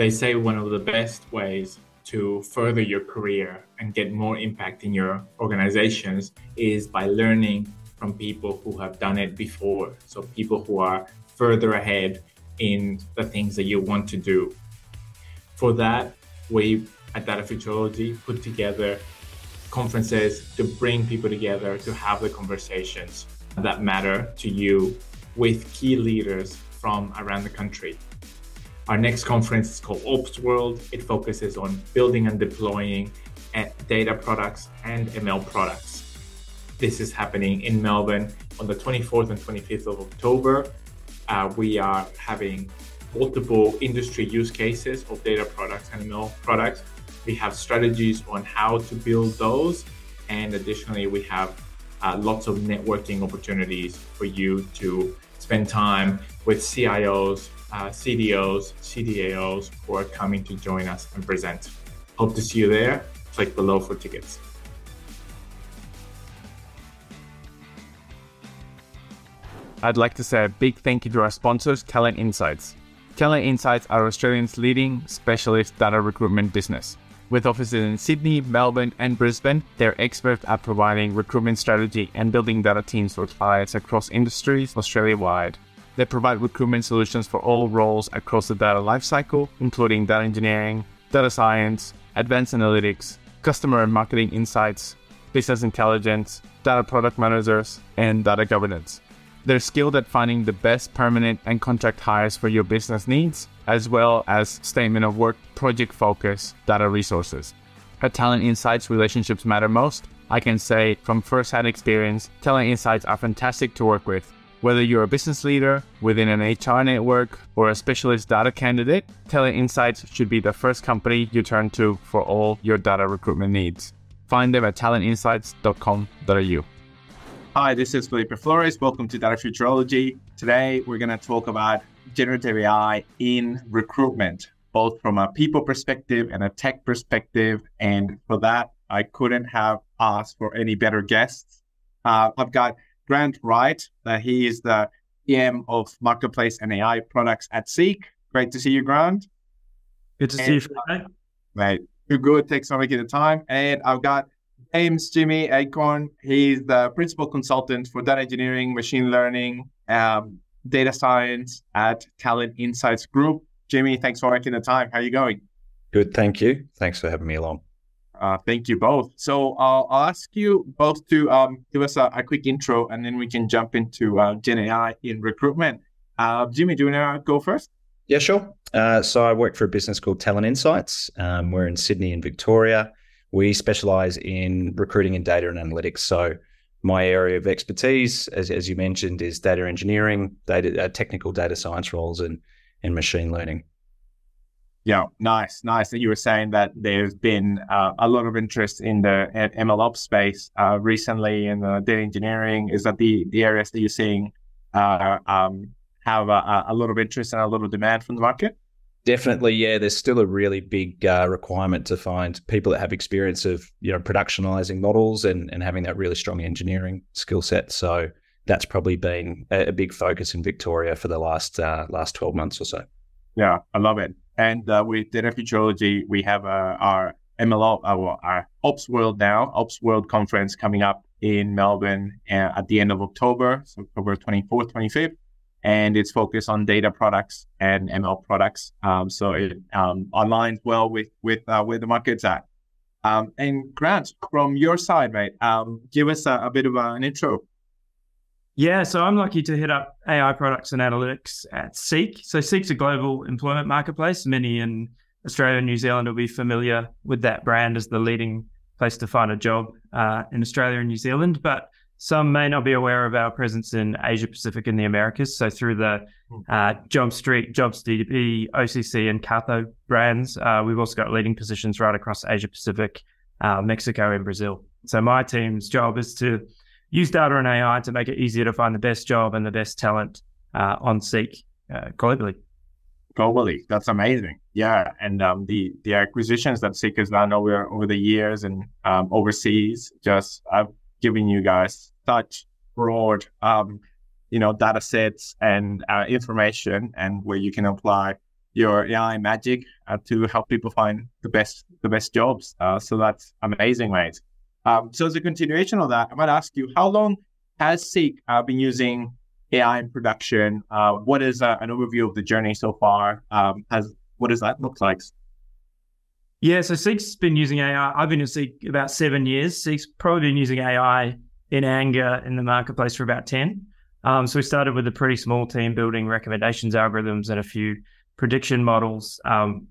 They say one of the best ways to further your career and get more impact in your organizations is by learning from people who have done it before. So, people who are further ahead in the things that you want to do. For that, we at Data Futurology put together conferences to bring people together to have the conversations that matter to you with key leaders from around the country. Our next conference is called Ops World. It focuses on building and deploying data products and ML products. This is happening in Melbourne on the 24th and 25th of October. Uh, we are having multiple industry use cases of data products and ML products. We have strategies on how to build those. And additionally, we have uh, lots of networking opportunities for you to spend time with CIOs, uh, CDOs, CDAOs who are coming to join us and present. Hope to see you there. Click below for tickets. I'd like to say a big thank you to our sponsors, Talent Insights. Talent Insights are Australia's leading specialist data recruitment business. With offices in Sydney, Melbourne, and Brisbane, they're experts at providing recruitment strategy and building data teams for clients across industries Australia wide. They provide recruitment solutions for all roles across the data lifecycle, including data engineering, data science, advanced analytics, customer and marketing insights, business intelligence, data product managers, and data governance. They're skilled at finding the best permanent and contract hires for your business needs, as well as statement of work, project focus, data resources. At Talent Insights, relationships matter most. I can say from first-hand experience, Talent Insights are fantastic to work with. Whether you're a business leader within an HR network or a specialist data candidate, Talent Insights should be the first company you turn to for all your data recruitment needs. Find them at talentinsights.com.au. Hi, this is Felipe Flores. Welcome to Data Futurology. Today, we're going to talk about generative AI in recruitment, both from a people perspective and a tech perspective. And for that, I couldn't have asked for any better guests. Uh, I've got Grant Wright. Uh, he is the PM of Marketplace and AI products at Seek. Great to see you, Grant. Good to and, see you, Felipe. Mate, too good. Thanks for making the time. And I've got James Jimmy Eichhorn. He's the principal consultant for data engineering, machine learning, um, data science at Talent Insights Group. Jimmy, thanks for making the time. How are you going? Good, thank you. Thanks for having me along. Uh, thank you both. So I'll ask you both to um, give us a, a, quick intro, and then we can jump into uh, Gen AI in recruitment. Uh, Jimmy, do you want to go first? Yeah, sure. Uh, so I work for a business called Talent Insights. Um, we're in Sydney and Victoria. We specialize in recruiting and data and analytics. So my area of expertise, as, as you mentioned, is data engineering, data, uh, technical data science roles, and and machine learning. Yeah, nice, nice. That you were saying that there's been uh, a lot of interest in the MLOps space uh, recently in the data engineering. Is that the the areas that you're seeing uh, um, have a, a, lot of interest and a lot of demand from the market? Definitely, yeah. There's still a really big uh, requirement to find people that have experience of you know productionalizing models and and having that really strong engineering skill set. So that's probably been a, a, big focus in Victoria for the last uh, last 12 months or so. Yeah, I love it. And uh, with Data Futurology, we have uh, our MLO, our, our Ops World now, Ops World conference coming up in Melbourne uh, at the end of October, so October 24th, 25th and it's focused on data products and ML products. Um, so it um, aligns well with with uh, where the market's at. Um, and Grant, from your side, mate, um, give us a, a bit of an intro. Yeah, so I'm lucky to head up AI products and analytics at Seek. So Seek's a global employment marketplace. Many in Australia and New Zealand will be familiar with that brand as the leading place to find a job uh, in Australia and New Zealand. But some may not be aware of our presence in Asia Pacific and the Americas. So through the hmm. uh, JobStreet, JobsDB, OCC, and Catho brands, uh, we've also got leading positions right across Asia Pacific, uh, Mexico, and Brazil. So my team's job is to use data and AI to make it easier to find the best job and the best talent uh, on Seek uh, globally. Globally, that's amazing. Yeah, and um, the the acquisitions that Seek has done over over the years and um, overseas, just I've given you guys such broad, um, you know, data sets and uh, information and where you can apply your AI magic uh, to help people find the best the best jobs. Uh, so that's amazing, mate. Um, so as a continuation of that, I might ask you, how long has Seek uh, been using AI in production? Uh, what is uh, an overview of the journey so far? Um, has what does that look like? Yeah, so Seek's been using AI. I've been in Seek about seven years. Seek's probably been using AI in anger in the marketplace for about 10. Um, so we started with a pretty small team building recommendations algorithms and a few prediction models. Um,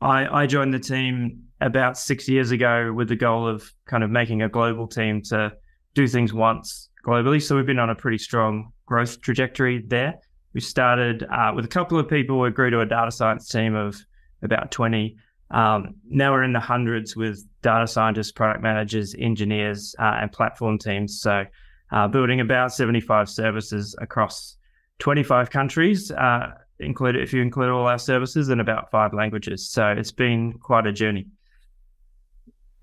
I, I joined the team about six years ago with the goal of kind of making a global team to do things once globally. So we've been on a pretty strong growth trajectory there. We started uh, with a couple of people. We grew to a data science team of about 20. Um, now we're in the hundreds with data scientists, product managers, engineers, uh, and platform teams. So, uh, building about 75 services across 25 countries, uh, include if you include all our services, in about five languages. So it's been quite a journey.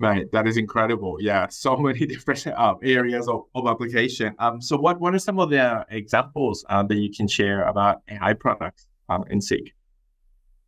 Right, that is incredible. Yeah, so many different uh, areas of, of application. Um, so what what are some of the examples uh, that you can share about AI products um, in Seek?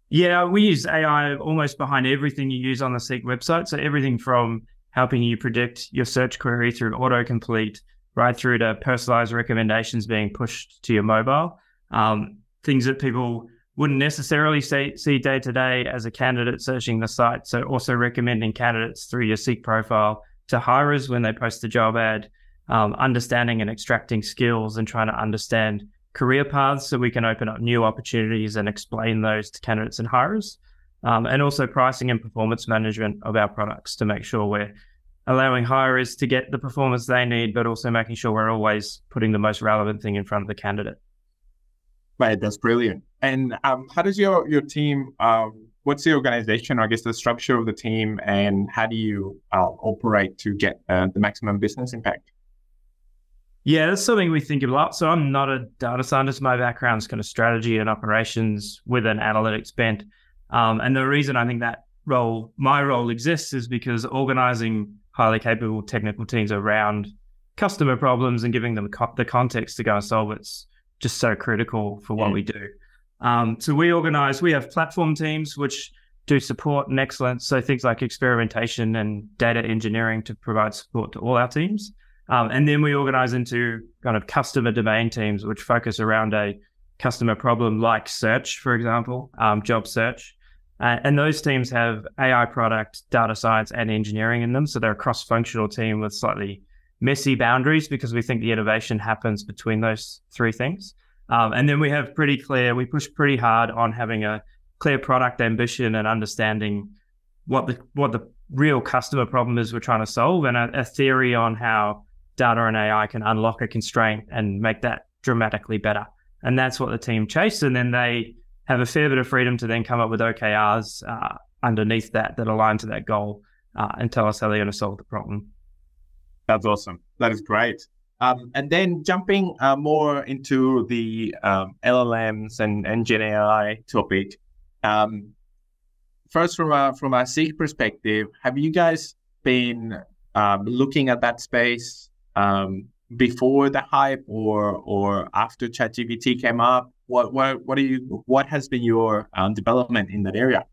Yeah, we use AI almost behind everything you use on the Seek website. So everything from helping you predict your search query through autocomplete, right through to personalized recommendations being pushed to your mobile. Um, things that people wouldn't necessarily see, see day to day as a candidate searching the site. So also recommending candidates through your Seek profile to hirers when they post a job ad, um, understanding and extracting skills and trying to understand career paths so we can open up new opportunities and explain those to candidates and hirers. Um, and also pricing and performance management of our products to make sure we're allowing hirers to get the performance they need, but also making sure we're always putting the most relevant thing in front of the candidate. Right, that's brilliant. And um, how does your your team? Um, what's the organization? I guess the structure of the team, and how do you uh, operate to get uh, the maximum business impact? Yeah, that's something we think a lot. So I'm not a data scientist. My background is kind of strategy and operations with an analytics bent. Um, and the reason I think that role, my role exists is because organizing highly capable technical teams around customer problems and giving them co- the context to go and solve it's just so critical for what yeah. we do. Um, so we organize, we have platform teams which do support and excellence. So things like experimentation and data engineering to provide support to all our teams. Um, and then we organize into kind of customer domain teams, which focus around a customer problem like search, for example, um, job search. Uh, and those teams have AI product, data science, and engineering in them. So they're a cross functional team with slightly messy boundaries because we think the innovation happens between those three things. Um, and then we have pretty clear, we push pretty hard on having a clear product ambition and understanding what the what the real customer problem is we're trying to solve and a, a theory on how data and AI can unlock a constraint and make that dramatically better. And that's what the team chase. And then they have a fair bit of freedom to then come up with OKRs uh, underneath that that align to that goal uh, and tell us how they're going to solve the problem. That's awesome. That is great. Um, and then jumping uh, more into the um, LLMs and, and Gen AI topic. Um, first, from a from a Seek perspective, have you guys been um, looking at that space um, before the hype or or after ChatGPT came up? What what what are you? What has been your um, development in that area?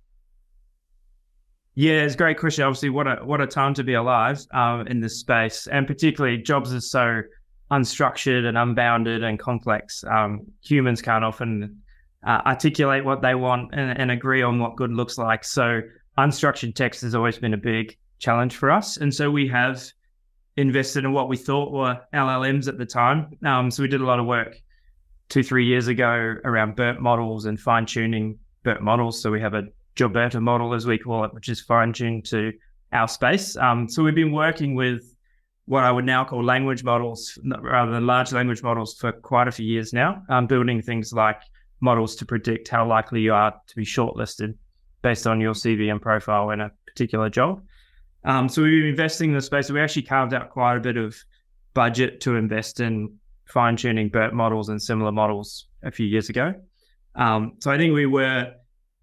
Yeah, it's a great question. Obviously, what a what a time to be alive um, in this space, and particularly jobs are so unstructured and unbounded and complex. Um, humans can't often uh, articulate what they want and, and, agree on what good looks like. So, unstructured text has always been a big challenge for us, and so we have invested in what we thought were LLMs at the time. Um, so we did a lot of work two, three years ago around BERT models and fine tuning BERT models. So we have a Gilberto model, as we call it, which is fine tuned to our space. Um, so we've been working with what I would now call language models, rather than large language models, for quite a few years now, um, building things like models to predict how likely you are to be shortlisted based on your CV and profile in a particular job. Um, so we've been investing in the space. We actually carved out quite a bit of budget to invest in fine tuning BERT models and similar models a few years ago. Um, so I think we were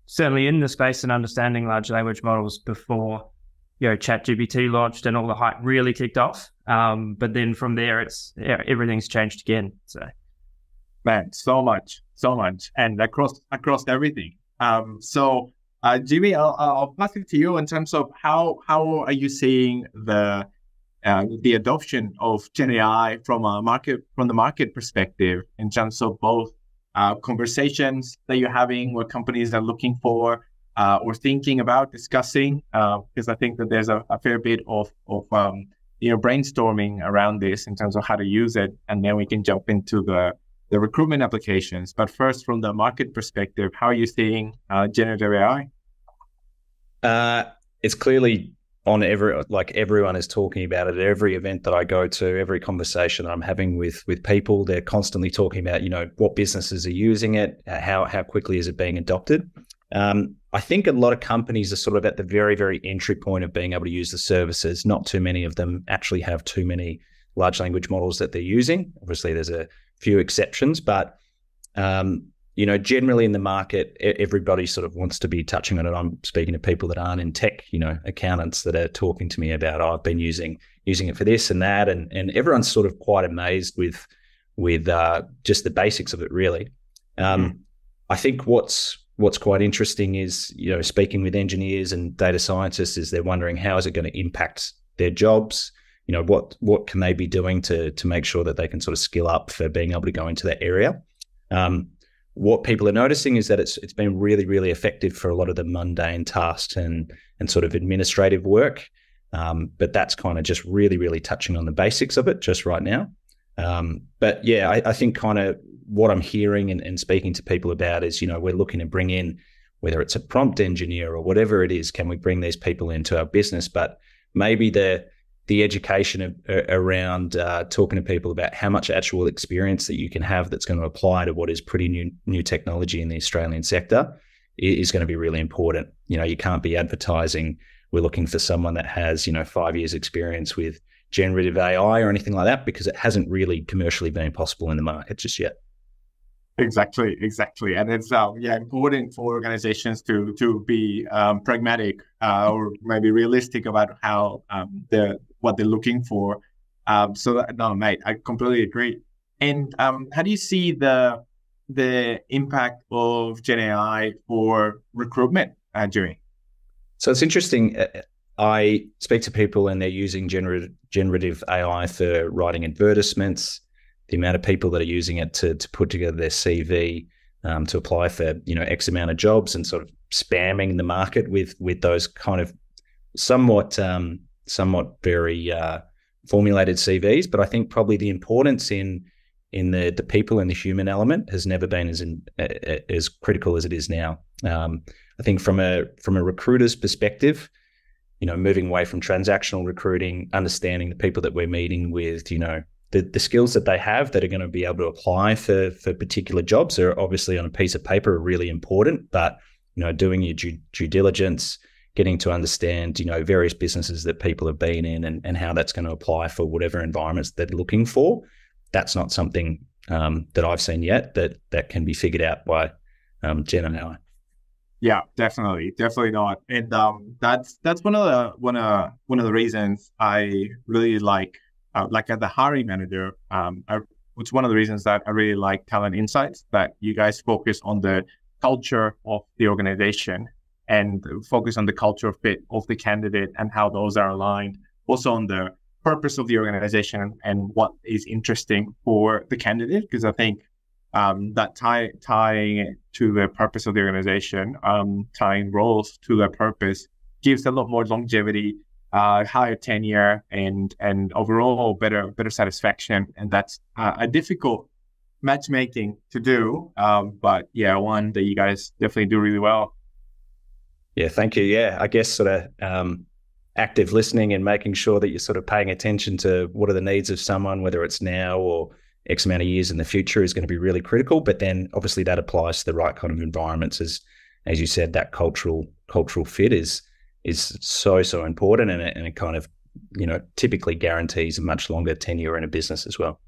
certainly in the space and understanding large language models before you know ChatGPT launched and all the hype really kicked off. Um, but then from there, it's yeah, everything's changed again. So man, so much, so much, and across across everything. Um, so, uh, Jimmy, I'll, I'll pass it to you in terms of how how are you seeing the uh, the adoption of Gen AI from a market from the market perspective in terms of both uh, conversations that you're having, what companies are looking for uh, or thinking about discussing, because uh, I think that there's a, a fair bit of of um, you know brainstorming around this in terms of how to use it, and then we can jump into the the recruitment applications. But first, from the market perspective, how are you seeing uh, generative AI? Uh, it's clearly on every like everyone is talking about it. Every event that I go to, every conversation I'm having with with people, they're constantly talking about you know what businesses are using it, how how quickly is it being adopted. Um, I think a lot of companies are sort of at the very very entry point of being able to use the services. Not too many of them actually have too many large language models that they're using. Obviously, there's a few exceptions, but um, you know, generally in the market, everybody sort of wants to be touching on it. I'm speaking to people that aren't in tech, you know, accountants that are talking to me about, oh, I've been using using it for this and that, and and everyone's sort of quite amazed with with uh, just the basics of it, really. Um, mm. I think what's what's quite interesting is you know speaking with engineers and data scientists is they're wondering how is it going to impact their jobs? You know what what can they be doing to to make sure that they can sort of skill up for being able to go into that area? Um, what people are noticing is that it's it's been really really effective for a lot of the mundane tasks and and sort of administrative work. Um, but that's kind of just really really touching on the basics of it just right now um, but yeah I, I think kind of what i'm hearing and, and speaking to people about is you know we're looking to bring in whether it's a prompt engineer or whatever it is can we bring these people into our business but maybe the the education of, uh, around uh, talking to people about how much actual experience that you can have that's going to apply to what is pretty new new technology in the Australian sector is going to be really important. You know, you can't be advertising we're looking for someone that has you know five years experience with generative AI or anything like that because it hasn't really commercially been possible in the market just yet. Exactly, exactly, and it's uh, yeah important for organizations to to be um, pragmatic uh, or maybe realistic about how um, they're what they're looking for. Um, so that, no, mate, I completely agree. And um, how do you see the the impact of Gen AI for recruitment, uh, Jerry? So it's interesting. I speak to people and they're using gener- generative AI for writing advertisements the amount of people that are using it to to put together their CV, um, to apply for you know X amount of jobs, and sort of spamming the market with with those kind of somewhat um, somewhat very uh, formulated CVs. But I think probably the importance in in the the people and the human element has never been as in, as critical as it is now. Um, I think from a from a recruiter's perspective, you know, moving away from transactional recruiting, understanding the people that we're meeting with, you know, the, the skills that they have that are going to be able to apply for for particular jobs are obviously on a piece of paper are really important but you know doing your due, due diligence getting to understand you know various businesses that people have been in and, and how that's going to apply for whatever environments they're looking for that's not something um, that I've seen yet that that can be figured out by um, Gen AI. Yeah, definitely, definitely not. And um, that's that's one of the one of one of the reasons I really like uh, like as the hiring manager, um, I, it's one of the reasons that I really like Talent Insights that you guys focus on the culture of the organization and focus on the culture fit of the candidate and how those are aligned. Also on the purpose of the organization and what is interesting for the candidate, because I think um, that tie, tying to the purpose of the organization, um, tying roles to the purpose gives a lot more longevity uh, higher tenure and and overall better better satisfaction. And that's uh, a difficult matchmaking to do, um, but yeah, one that you guys definitely do really well. Yeah, thank you. Yeah, I guess sort of um, active listening and making sure that you're sort of paying attention to what are the needs of someone, whether it's now or X amount of years in the future, is going to be really critical. But then obviously that applies to the right kind of environments, as as you said, that cultural cultural fit is is so so important, and it, and it kind of you know typically guarantees a much longer tenure in a business as well.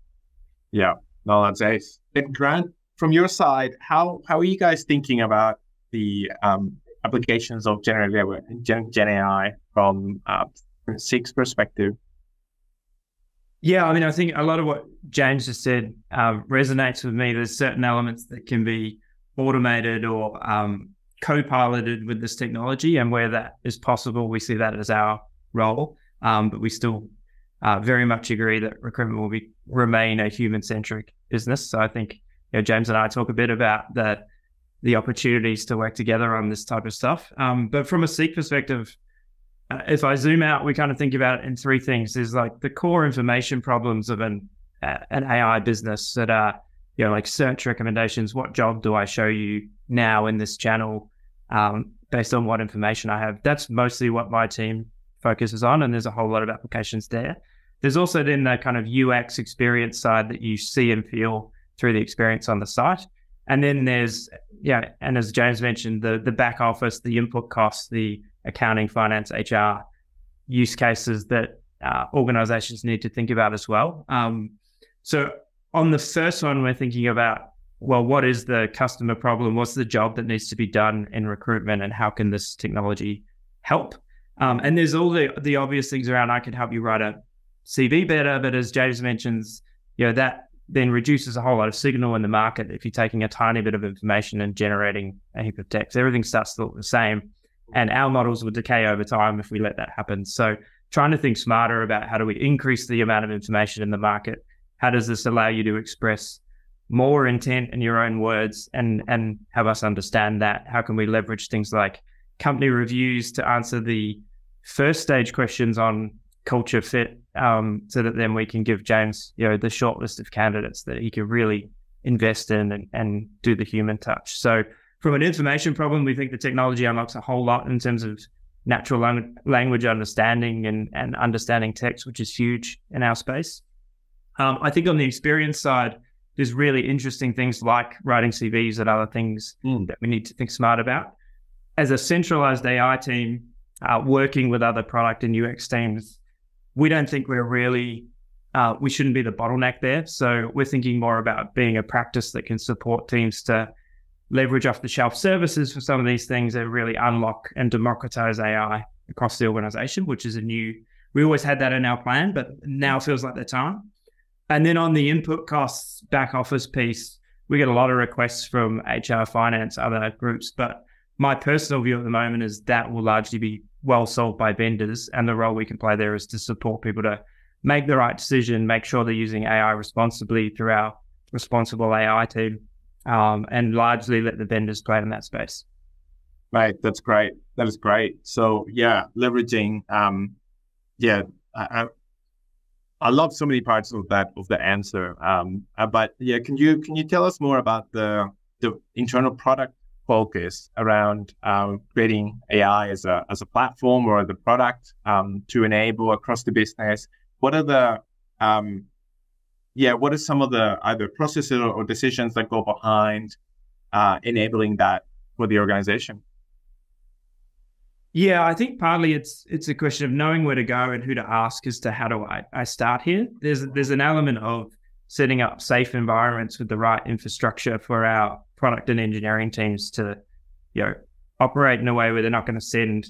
Yeah, no, that's ace. And Grant, from your side, how how are you guys thinking about the um, applications of generative Gen, Gen AI from uh, Seek's perspective? Yeah, I mean, I think a lot of what James just said uh, resonates with me. There's certain elements that can be automated or um, co-piloted with this technology, and where that is possible, we see that as our role. Um, but we still uh, very much agree that recruitment will be remain a human-centric business. So I think you know, James and I talk a bit about that the opportunities to work together on this type of stuff. Um, but from a Seek perspective, if I zoom out, we kind of think about it in three things. There's like the core information problems of an uh, an AI business that are you know like search recommendations. What job do I show you now in this channel um, based on what information I have? That's mostly what my team focuses on, and there's a whole lot of applications there. There's also then the kind of UX experience side that you see and feel through the experience on the site. And then there's yeah, and as James mentioned, the the back office, the input costs, the accounting, finance, HR use cases that uh, organizations need to think about as well. Um, so on the first one, we're thinking about well, what is the customer problem? What's the job that needs to be done in recruitment, and how can this technology help? Um, and there's all the the obvious things around. I can help you write a CV better, but as James mentions, you know that then reduces a whole lot of signal in the market if you're taking a tiny bit of information and generating a heap of text. Everything starts to look the same. And our models will decay over time if we let that happen. So trying to think smarter about how do we increase the amount of information in the market? How does this allow you to express more intent in your own words and and have us understand that? How can we leverage things like company reviews to answer the first stage questions on culture fit um, so that then we can give James, you know, the short list of candidates that he can really invest in and, and do the human touch. So from an information problem, we think the technology unlocks a whole lot in terms of natural lang- language understanding and, and understanding text, which is huge in our space. Um, I think on the experience side, there's really interesting things like writing CVs and other things mm. that we need to think smart about. As a centralized AI team, uh, working with other product and UX teams, we don't think we're really uh, we shouldn't be the bottleneck there. So we're thinking more about being a practice that can support teams to leverage off the shelf services for some of these things and really unlock and democratize AI across the organization, which is a new. We always had that in our plan, but now feels like the time. And then on the input costs back office piece, we get a lot of requests from HR, finance, other groups. But my personal view at the moment is that will largely be well solved by vendors. And the role we can play there is to support people to make the right decision, make sure they're using AI responsibly through our responsible AI team, um, and largely let the vendors play in that space. Right. That's great. That is great. So yeah, leveraging, um, yeah, I, I love so many parts of that of the answer. Um, uh, but yeah, can you can you tell us more about the the internal product focus around um, creating AI as a as a platform or the product um, to enable across the business. What are the um, yeah, what are some of the either processes or decisions that go behind uh, enabling that for the organization? Yeah, I think partly it's it's a question of knowing where to go and who to ask as to how do I, I start here. There's there's an element of setting up safe environments with the right infrastructure for our product and engineering teams to, you know, operate in a way where they're not going to send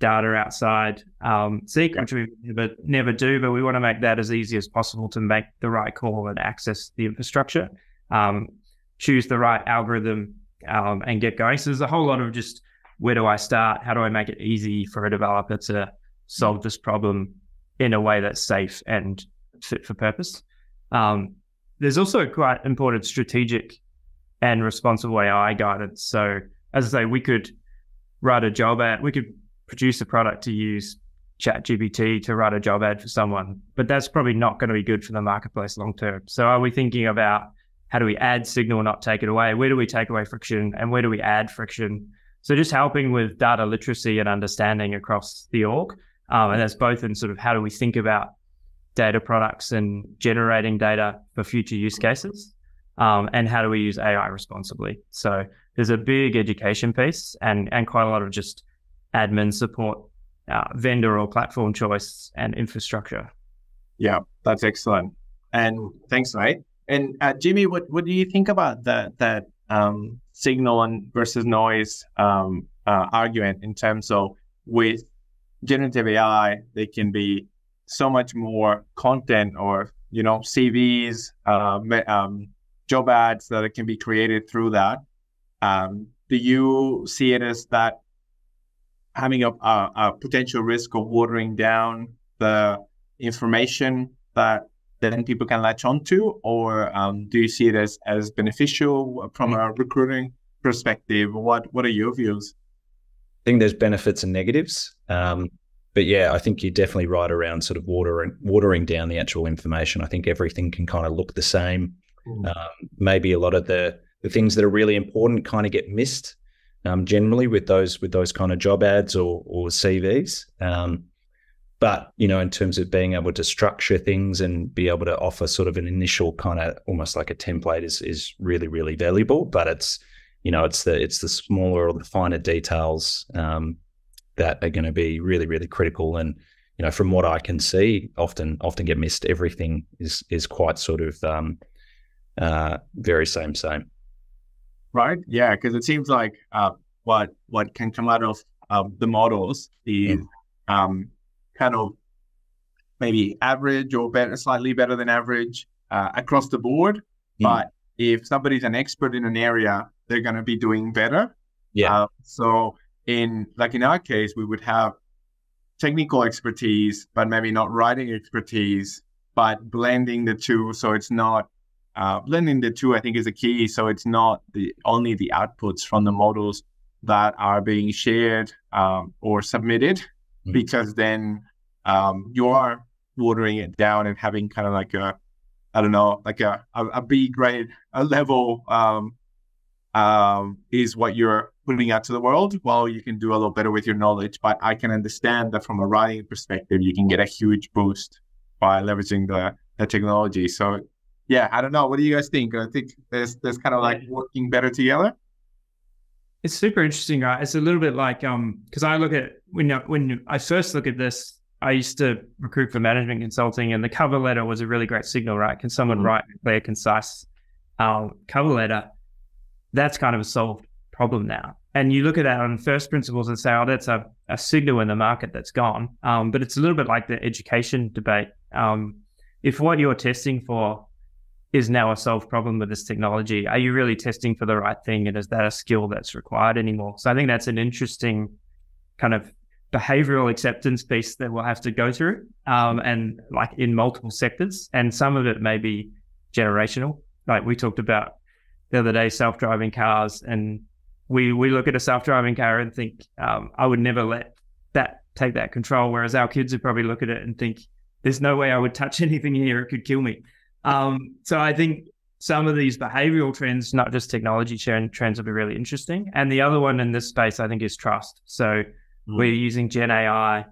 data outside um, Seek, which we never, never do, but we want to make that as easy as possible to make the right call and access the infrastructure, um, choose the right algorithm, um, and get going. So there's a whole lot of just where do I start? How do I make it easy for a developer to solve this problem in a way that's safe and fit for purpose? Um, there's also quite important strategic and responsible AI guidance. So, as I say, we could write a job ad, we could produce a product to use ChatGPT to write a job ad for someone, but that's probably not going to be good for the marketplace long term. So, are we thinking about how do we add signal, not take it away? Where do we take away friction, and where do we add friction? So, just helping with data literacy and understanding across the org, um, and that's both in sort of how do we think about data products and generating data for future use cases, um, and how do we use AI responsibly? So there's a big education piece and and quite a lot of just admin support, uh, vendor or platform choice, and infrastructure. Yeah, that's excellent. And thanks, mate. And uh, Jimmy, what what do you think about that that um, signal and versus noise um, uh, argument in terms of with generative AI, they can be so much more content or you know CVs, uh, um, job ads that can be created through that. Um, do you see it as that having a, a, a potential risk of watering down the information that then people can latch onto, or um, do you see it as as beneficial from a recruiting perspective? What What are your views? I think there's benefits and negatives. Um, but yeah, I think you're definitely right around sort of watering watering down the actual information. I think everything can kind of look the same. Mm. Um, maybe a lot of the the things that are really important kind of get missed um, generally with those with those kind of job ads or or CVs. Um, but you know, in terms of being able to structure things and be able to offer sort of an initial kind of almost like a template is is really really valuable. But it's you know it's the it's the smaller or the finer details um, that are going to be really really critical and you know from what I can see often often get missed. Everything is is quite sort of um, uh, very same same right? Yeah, because it seems like uh, what what can come out of uh, the models is mm. um, kind of maybe average or better, slightly better than average uh, across the board. Mm. But if somebody's an expert in an area, they're going to be doing better. Yeah. Uh, so in like in our case, we would have technical expertise, but maybe not writing expertise, but blending the two so it's not uh, blending the two, I think, is a key. So it's not the only the outputs from the models that are being shared um, or submitted, mm-hmm. because then um, you are watering it down and having kind of like a, I don't know, like a, a, a B grade a level um, um, is what you're putting out to the world. Well, you can do a little better with your knowledge, but I can understand that from a writing perspective, you can get a huge boost by leveraging the, the technology. So yeah, I don't know. What do you guys think? I think there's there's kind of like working better together. It's super interesting, right? It's a little bit like um because I look at when when I first look at this, I used to recruit for management consulting, and the cover letter was a really great signal, right? Can someone mm-hmm. write a clear, concise um, cover letter? That's kind of a solved problem now. And you look at that on first principles and say, oh, that's a, a signal in the market that's gone. Um, but it's a little bit like the education debate. Um, if what you're testing for is now a solved problem with this technology? Are you really testing for the right thing? And is that a skill that's required anymore? So I think that's an interesting kind of behavioral acceptance piece that we'll have to go through um, and like in multiple sectors. And some of it may be generational. Like we talked about the other day, self-driving cars. And we, we look at a self-driving car and think, um, I would never let that take that control. Whereas our kids would probably look at it and think, there's no way I would touch anything here. It could kill me. Um, so I think some of these behavioral trends, not just technology sharing trends, will be really interesting. And the other one in this space, I think, is trust. So mm. we're using Gen AI.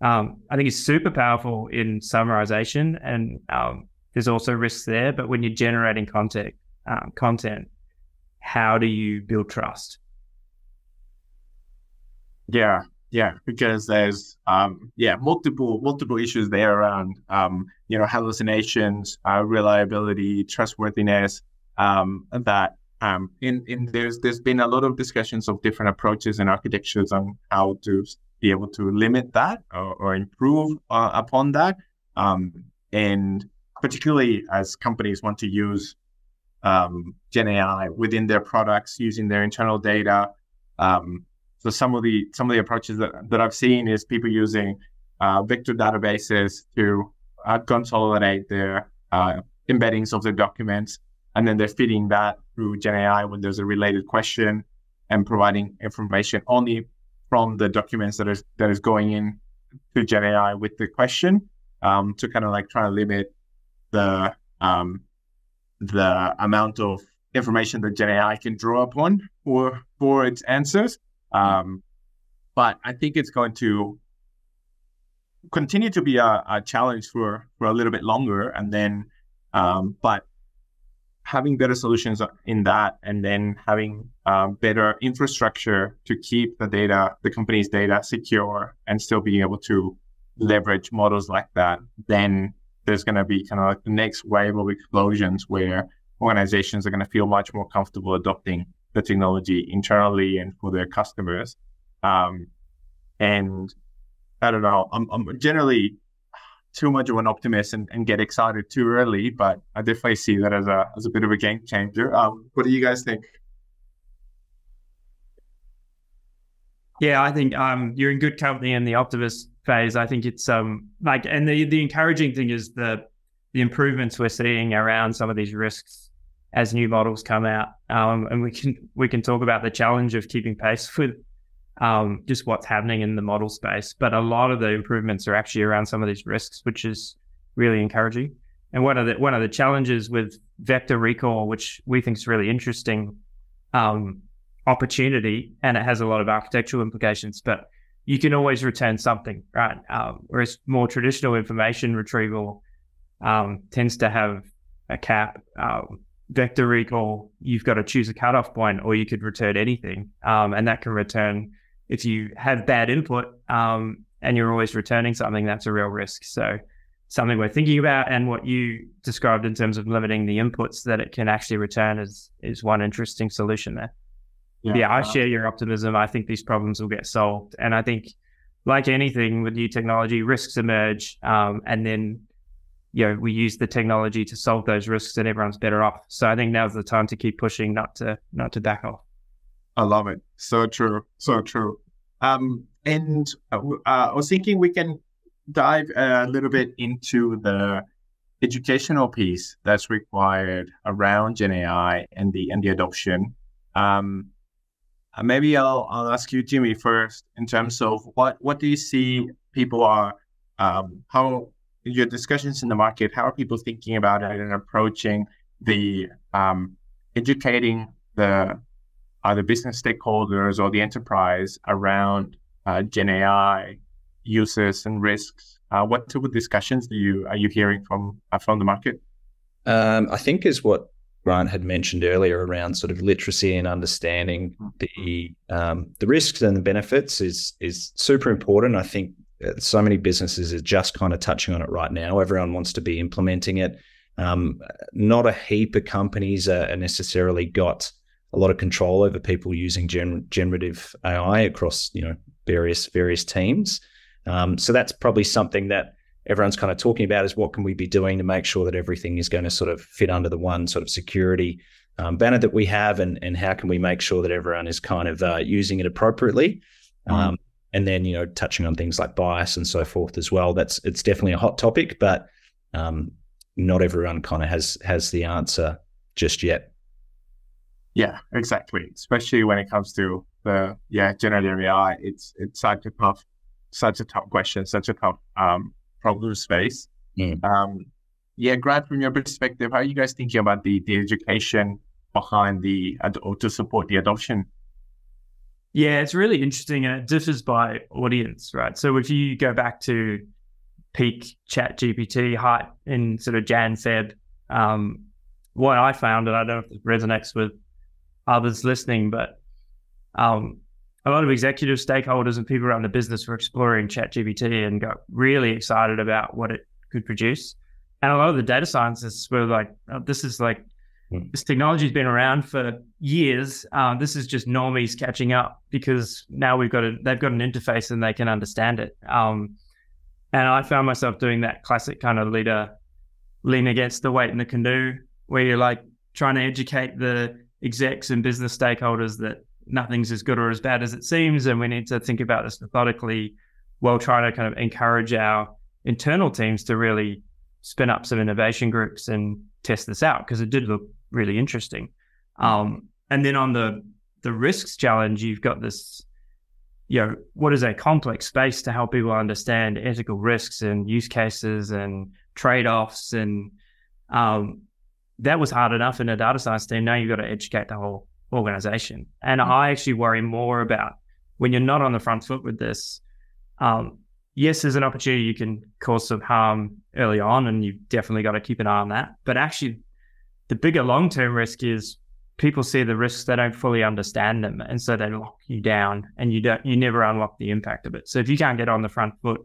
Um, I think it's super powerful in summarization, and um, there's also risks there. But when you're generating content, um, content, how do you build trust? Yeah, yeah, because there's um, yeah multiple multiple issues there around um, you know hallucinations, uh, reliability, trustworthiness. Um, that um, in in there's there's been a lot of discussions of different approaches and architectures on how to be able to limit that or, or improve uh, upon that. Um, and particularly as companies want to use um, Gen AI within their products, using their internal data. Um, so some of the some of the approaches that, that I've seen is people using uh, vector databases to uh, consolidate their uh, embeddings of their documents, and then they're feeding that through GenAI when there's a related question, and providing information only from the documents that is that is going in to Gen AI with the question um, to kind of like try to limit the um, the amount of information that GenAI can draw upon for for its answers. Um, but I think it's going to continue to be a, a, challenge for for a little bit longer, and then, um, but having better solutions in that, and then having um, better infrastructure to keep the data, the company's data secure, and still being able to leverage models like that, then there's going to be kind of like the next wave of explosions where organizations are going to feel much more comfortable adopting the technology internally and for their customers. Um, and I don't know, I'm, I'm generally too much of an optimist and, and, get excited too early, but I definitely see that as a as a bit of a game changer. Um, what do you guys think? Yeah, I think um, you're in good company in the optimist phase. I think it's um like, and the the encouraging thing is the the improvements we're seeing around some of these risks as new models come out. Um, and we can we can talk about the challenge of keeping pace with um, just what's happening in the model space. But a lot of the improvements are actually around some of these risks, which is really encouraging. And one of the one of the challenges with vector recall, which we think is really interesting um, opportunity, and it has a lot of architectural implications, but you can always return something, right? Um, whereas more traditional information retrieval um, tends to have a cap. Vector recall, you've got to choose a cutoff point, or you could return anything, um, and that can return if you have bad input um, and you're always returning something. That's a real risk. So something we're thinking about, and what you described in terms of limiting the inputs that it can actually return is is one interesting solution there. Yeah, yeah I uh, share your optimism. I think these problems will get solved, and I think, like anything with new technology, risks emerge, um, and then you know, we use the technology to solve those risks and everyone's better off. So I think now's the time to keep pushing, not to not to back off. I love it. So true. So true. Um, and uh, uh I was thinking we can dive a little bit into the educational piece that's required around Gen AI and the and the adoption. Um, uh, maybe I'll I'll ask you, Jimmy, first in terms of what what do you see people are um, how your discussions in the market, how are people thinking about it and approaching the um, educating the either business stakeholders or the enterprise around uh, Gen AI uses and risks? Uh, what type of discussions do you are you hearing from uh, from the market? Um, I think is what Grant had mentioned earlier around sort of literacy and understanding the um, the risks and the benefits is is super important. I think so many businesses are just kind of touching on it right now. Everyone wants to be implementing it. Um, not a heap of companies are necessarily got a lot of control over people using gen- generative AI across you know various various teams. Um, so that's probably something that everyone's kind of talking about is what can we be doing to make sure that everything is going to sort of fit under the one sort of security um, banner that we have, and and how can we make sure that everyone is kind of uh, using it appropriately. Mm. Um, and then you know touching on things like bias and so forth as well. That's it's definitely a hot topic, but um, not everyone kind of has has the answer just yet. Yeah, exactly. Especially when it comes to the yeah generative AI, it's it's such a tough such a tough question, such a tough um, problem space. Mm. Um, yeah, Grant, from your perspective, how are you guys thinking about the the education behind the or to support the adoption yeah, it's really interesting and it differs by audience, right? So if you go back to peak chat GPT height in sort of Jan Feb, um, what I found, and I don't know if it resonates with others listening, but um, a lot of executive stakeholders and people around the business were exploring chat GPT and got really excited about what it could produce. And a lot of the data scientists were like, oh, this is like. This technology's been around for years. Uh, this is just normies catching up because now we've got a they've got an interface and they can understand it. Um, and I found myself doing that classic kind of leader lean against the weight in the canoe, where you're like trying to educate the execs and business stakeholders that nothing's as good or as bad as it seems, and we need to think about this methodically, while trying to kind of encourage our internal teams to really spin up some innovation groups and test this out because it did look really interesting. Mm-hmm. Um, and then on the the risks challenge, you've got this, you know, what is a complex space to help people understand ethical risks and use cases and trade offs, and um, that was hard enough in a data science team. Now you've got to educate the whole organization, and mm-hmm. I actually worry more about when you're not on the front foot with this. Um, yes, there's an opportunity you can cause some harm early on, and you've definitely got to keep an eye on that. But actually, the bigger long term risk is people see the risks, they don't fully understand them. And so they lock you down and you don't, you never unlock the impact of it. So if you can't get on the front foot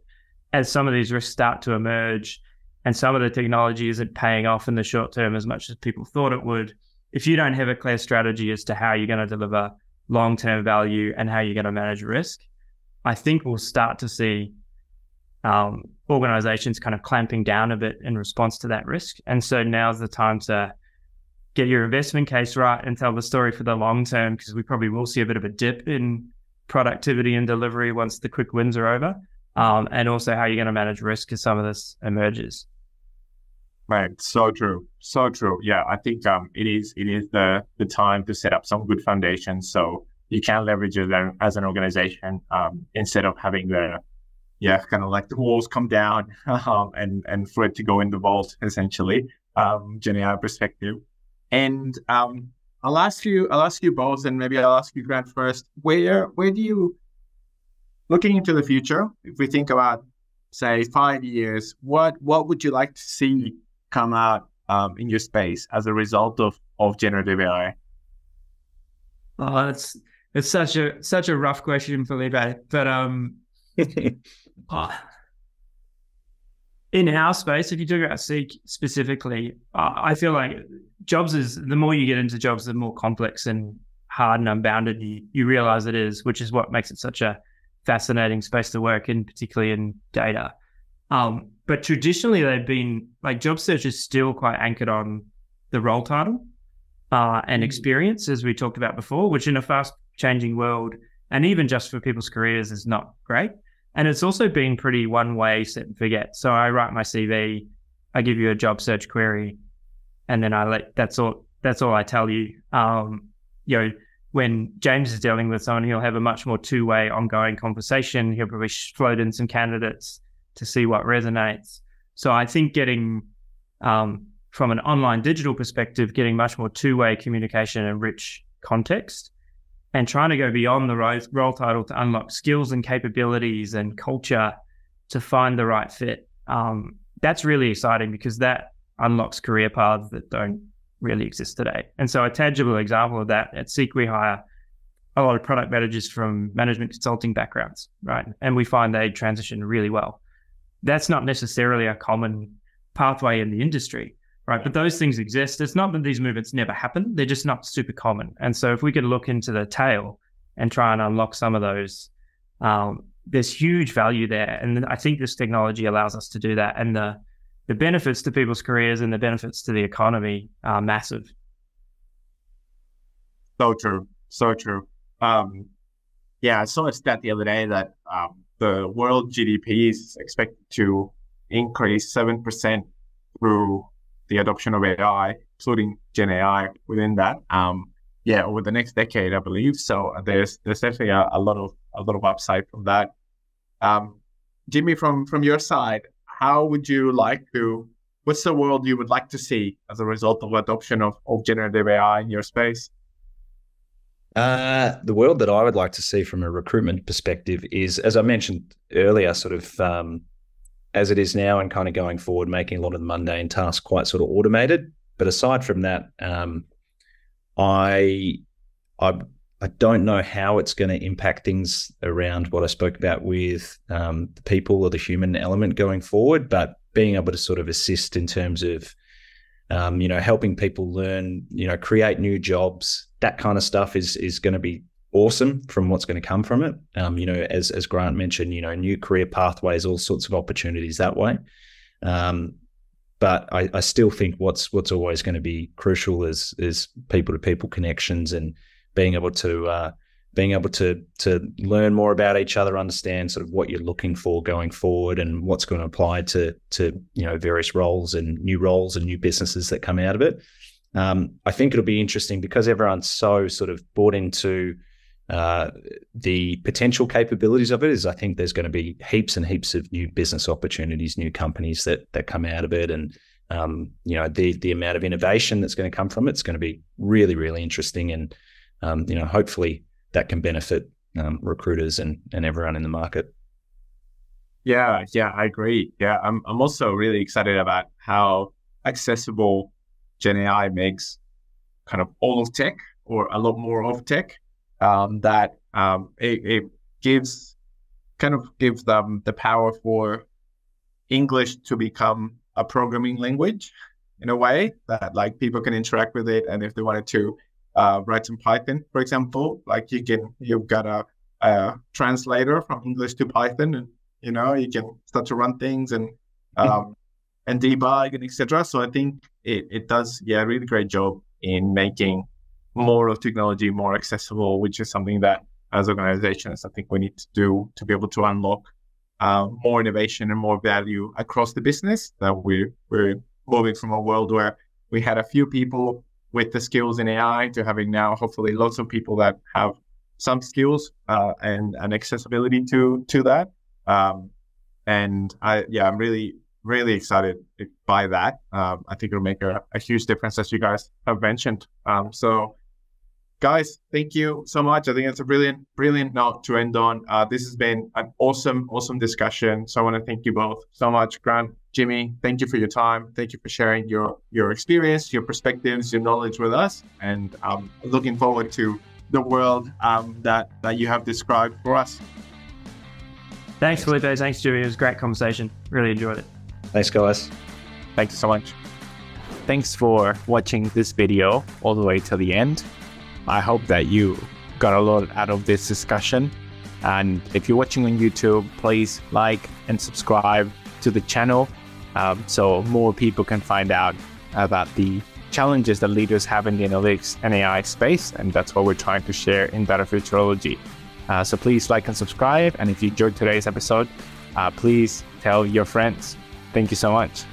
as some of these risks start to emerge and some of the technology isn't paying off in the short term as much as people thought it would, if you don't have a clear strategy as to how you're going to deliver long term value and how you're going to manage risk, I think we'll start to see um, organizations kind of clamping down a bit in response to that risk. And so now's the time to get your investment case right and tell the story for the long term because we probably will see a bit of a dip in productivity and delivery once the quick wins are over, um, and also how you're going to manage risk as some of this emerges. Right. So true. So true. Yeah. I think um, it is it is the the time to set up some good foundations so you can leverage it as an organization um, instead of having the yeah kind of like the walls come down um, and and for it to go in the vault essentially um, Gen AI perspective. And um, I'll ask you I'll ask you both and maybe I'll ask you Grant first. Where where do you looking into the future? If we think about say five years, what what would you like to see come out um, in your space as a result of of generative AI? Oh, that's it's such a such a rough question, for Felipe. But um, oh, in our space, if you talk about Seek specifically, uh, I feel like jobs is the more you get into jobs, the more complex and hard and unbounded you, you realize it is, which is what makes it such a fascinating space to work in, particularly in data. Um, but traditionally, they've been like job search is still quite anchored on the role title uh, and mm. experience, as we talked about before, which in a fast changing world and even just for people's careers is not great. And it's also been pretty one way set and forget. So I write my CV, I give you a job search query, and then I let that's all that's all I tell you. Um, you know, when James is dealing with someone, he'll have a much more two way ongoing conversation. He'll probably float in some candidates to see what resonates. So I think getting um, from an online digital perspective, getting much more two way communication and rich context and trying to go beyond the role title to unlock skills and capabilities and culture to find the right fit. Um, that's really exciting because that unlocks career paths that don't really exist today. And so, a tangible example of that at Seek, we hire a lot of product managers from management consulting backgrounds, right? And we find they transition really well. That's not necessarily a common pathway in the industry right? But those things exist. It's not that these movements never happen; they're just not super common. And so, if we could look into the tail and try and unlock some of those, um, there's huge value there. And I think this technology allows us to do that. And the the benefits to people's careers and the benefits to the economy are massive. So true. So true. Um, yeah, I saw a stat the other day that um, the world GDP is expected to increase 7% through the adoption of AI, including Gen AI within that. Um, yeah, over the next decade, I believe. So there's there's definitely a, a lot of a lot of upside from that. Um, Jimmy, from from your side, how would you like to? What's the world you would like to see as a result of adoption of, of generative AI in your space? Uh, the world that I would like to see from a recruitment perspective is, as I mentioned earlier, sort of um, as it is now and kind of going forward, making a lot of the mundane tasks quite sort of automated. But aside from that, um, I, I, I don't know how it's going to impact things around what I spoke about with um, the people or the human element going forward. But being able to sort of assist in terms of, um, you know, helping people learn, you know, create new jobs, that kind of stuff is is going to be awesome from what's going to come from it. Um, you know, as as Grant mentioned, you know, new career pathways, all sorts of opportunities that way. Um, but I, I, still think what's what's always going to be crucial is is people to people connections and being able to uh, being able to to learn more about each other, understand sort of what you're looking for going forward, and what's going to apply to to you know various roles and new roles and new businesses that come out of it. Um, I think it'll be interesting because everyone's so sort of bought into uh, the potential capabilities of it is I think there's going to be heaps and heaps of new business opportunities, new companies that that come out of it, and um, you know the the amount of innovation that's going to come from it's going to be really really interesting, and um, you know hopefully that can benefit um, recruiters and and everyone in the market. Yeah, yeah, I agree. Yeah, I'm I'm also really excited about how accessible Gen AI makes kind of all of tech or a lot more of tech um, that um, it, it, gives kind of gives them the power for English to become a programming language in a way that like people can interact with it, and if they wanted to uh, write some Python, for example, like you can you've got a, a translator from English to Python, and you know you can start to run things and um, and debug and etc. So I think it, it does yeah a really great job in making more of technology more accessible, which is something that as organizations. I think we need to do to be able to unlock uh, more innovation and more value across the business. That we we're moving from a world where we had a few people with the skills in AI to having now hopefully lots of people that have some skills uh, and and accessibility to to that. Um, and I yeah, I'm really really excited by that. Um, I think it'll make a, a, huge difference, as you guys have mentioned. Um, so, guys, thank you so much. I think it's a brilliant, brilliant note to end on. Uh, this has been an awesome, awesome discussion. So, I want to thank you both so much, Grant, Jimmy. Thank you for your time. Thank you for sharing your your experience, your perspectives, your knowledge with us, and um, looking forward to the world um, that that you have described for us. Thanks, Felipe. Thanks, Jimmy. It was a great conversation. Really enjoyed it. Thanks, guys. Thank you so much. Thanks for watching this video all the way to the end. I hope that you got a lot out of this discussion. And if you're watching on YouTube, please like and subscribe to the channel um, so more people can find out about the challenges that leaders have in the analytics and AI space. And that's what we're trying to share in Data Futurology. Uh, so please like and subscribe. And if you enjoyed today's episode, uh, please tell your friends. Thank you so much.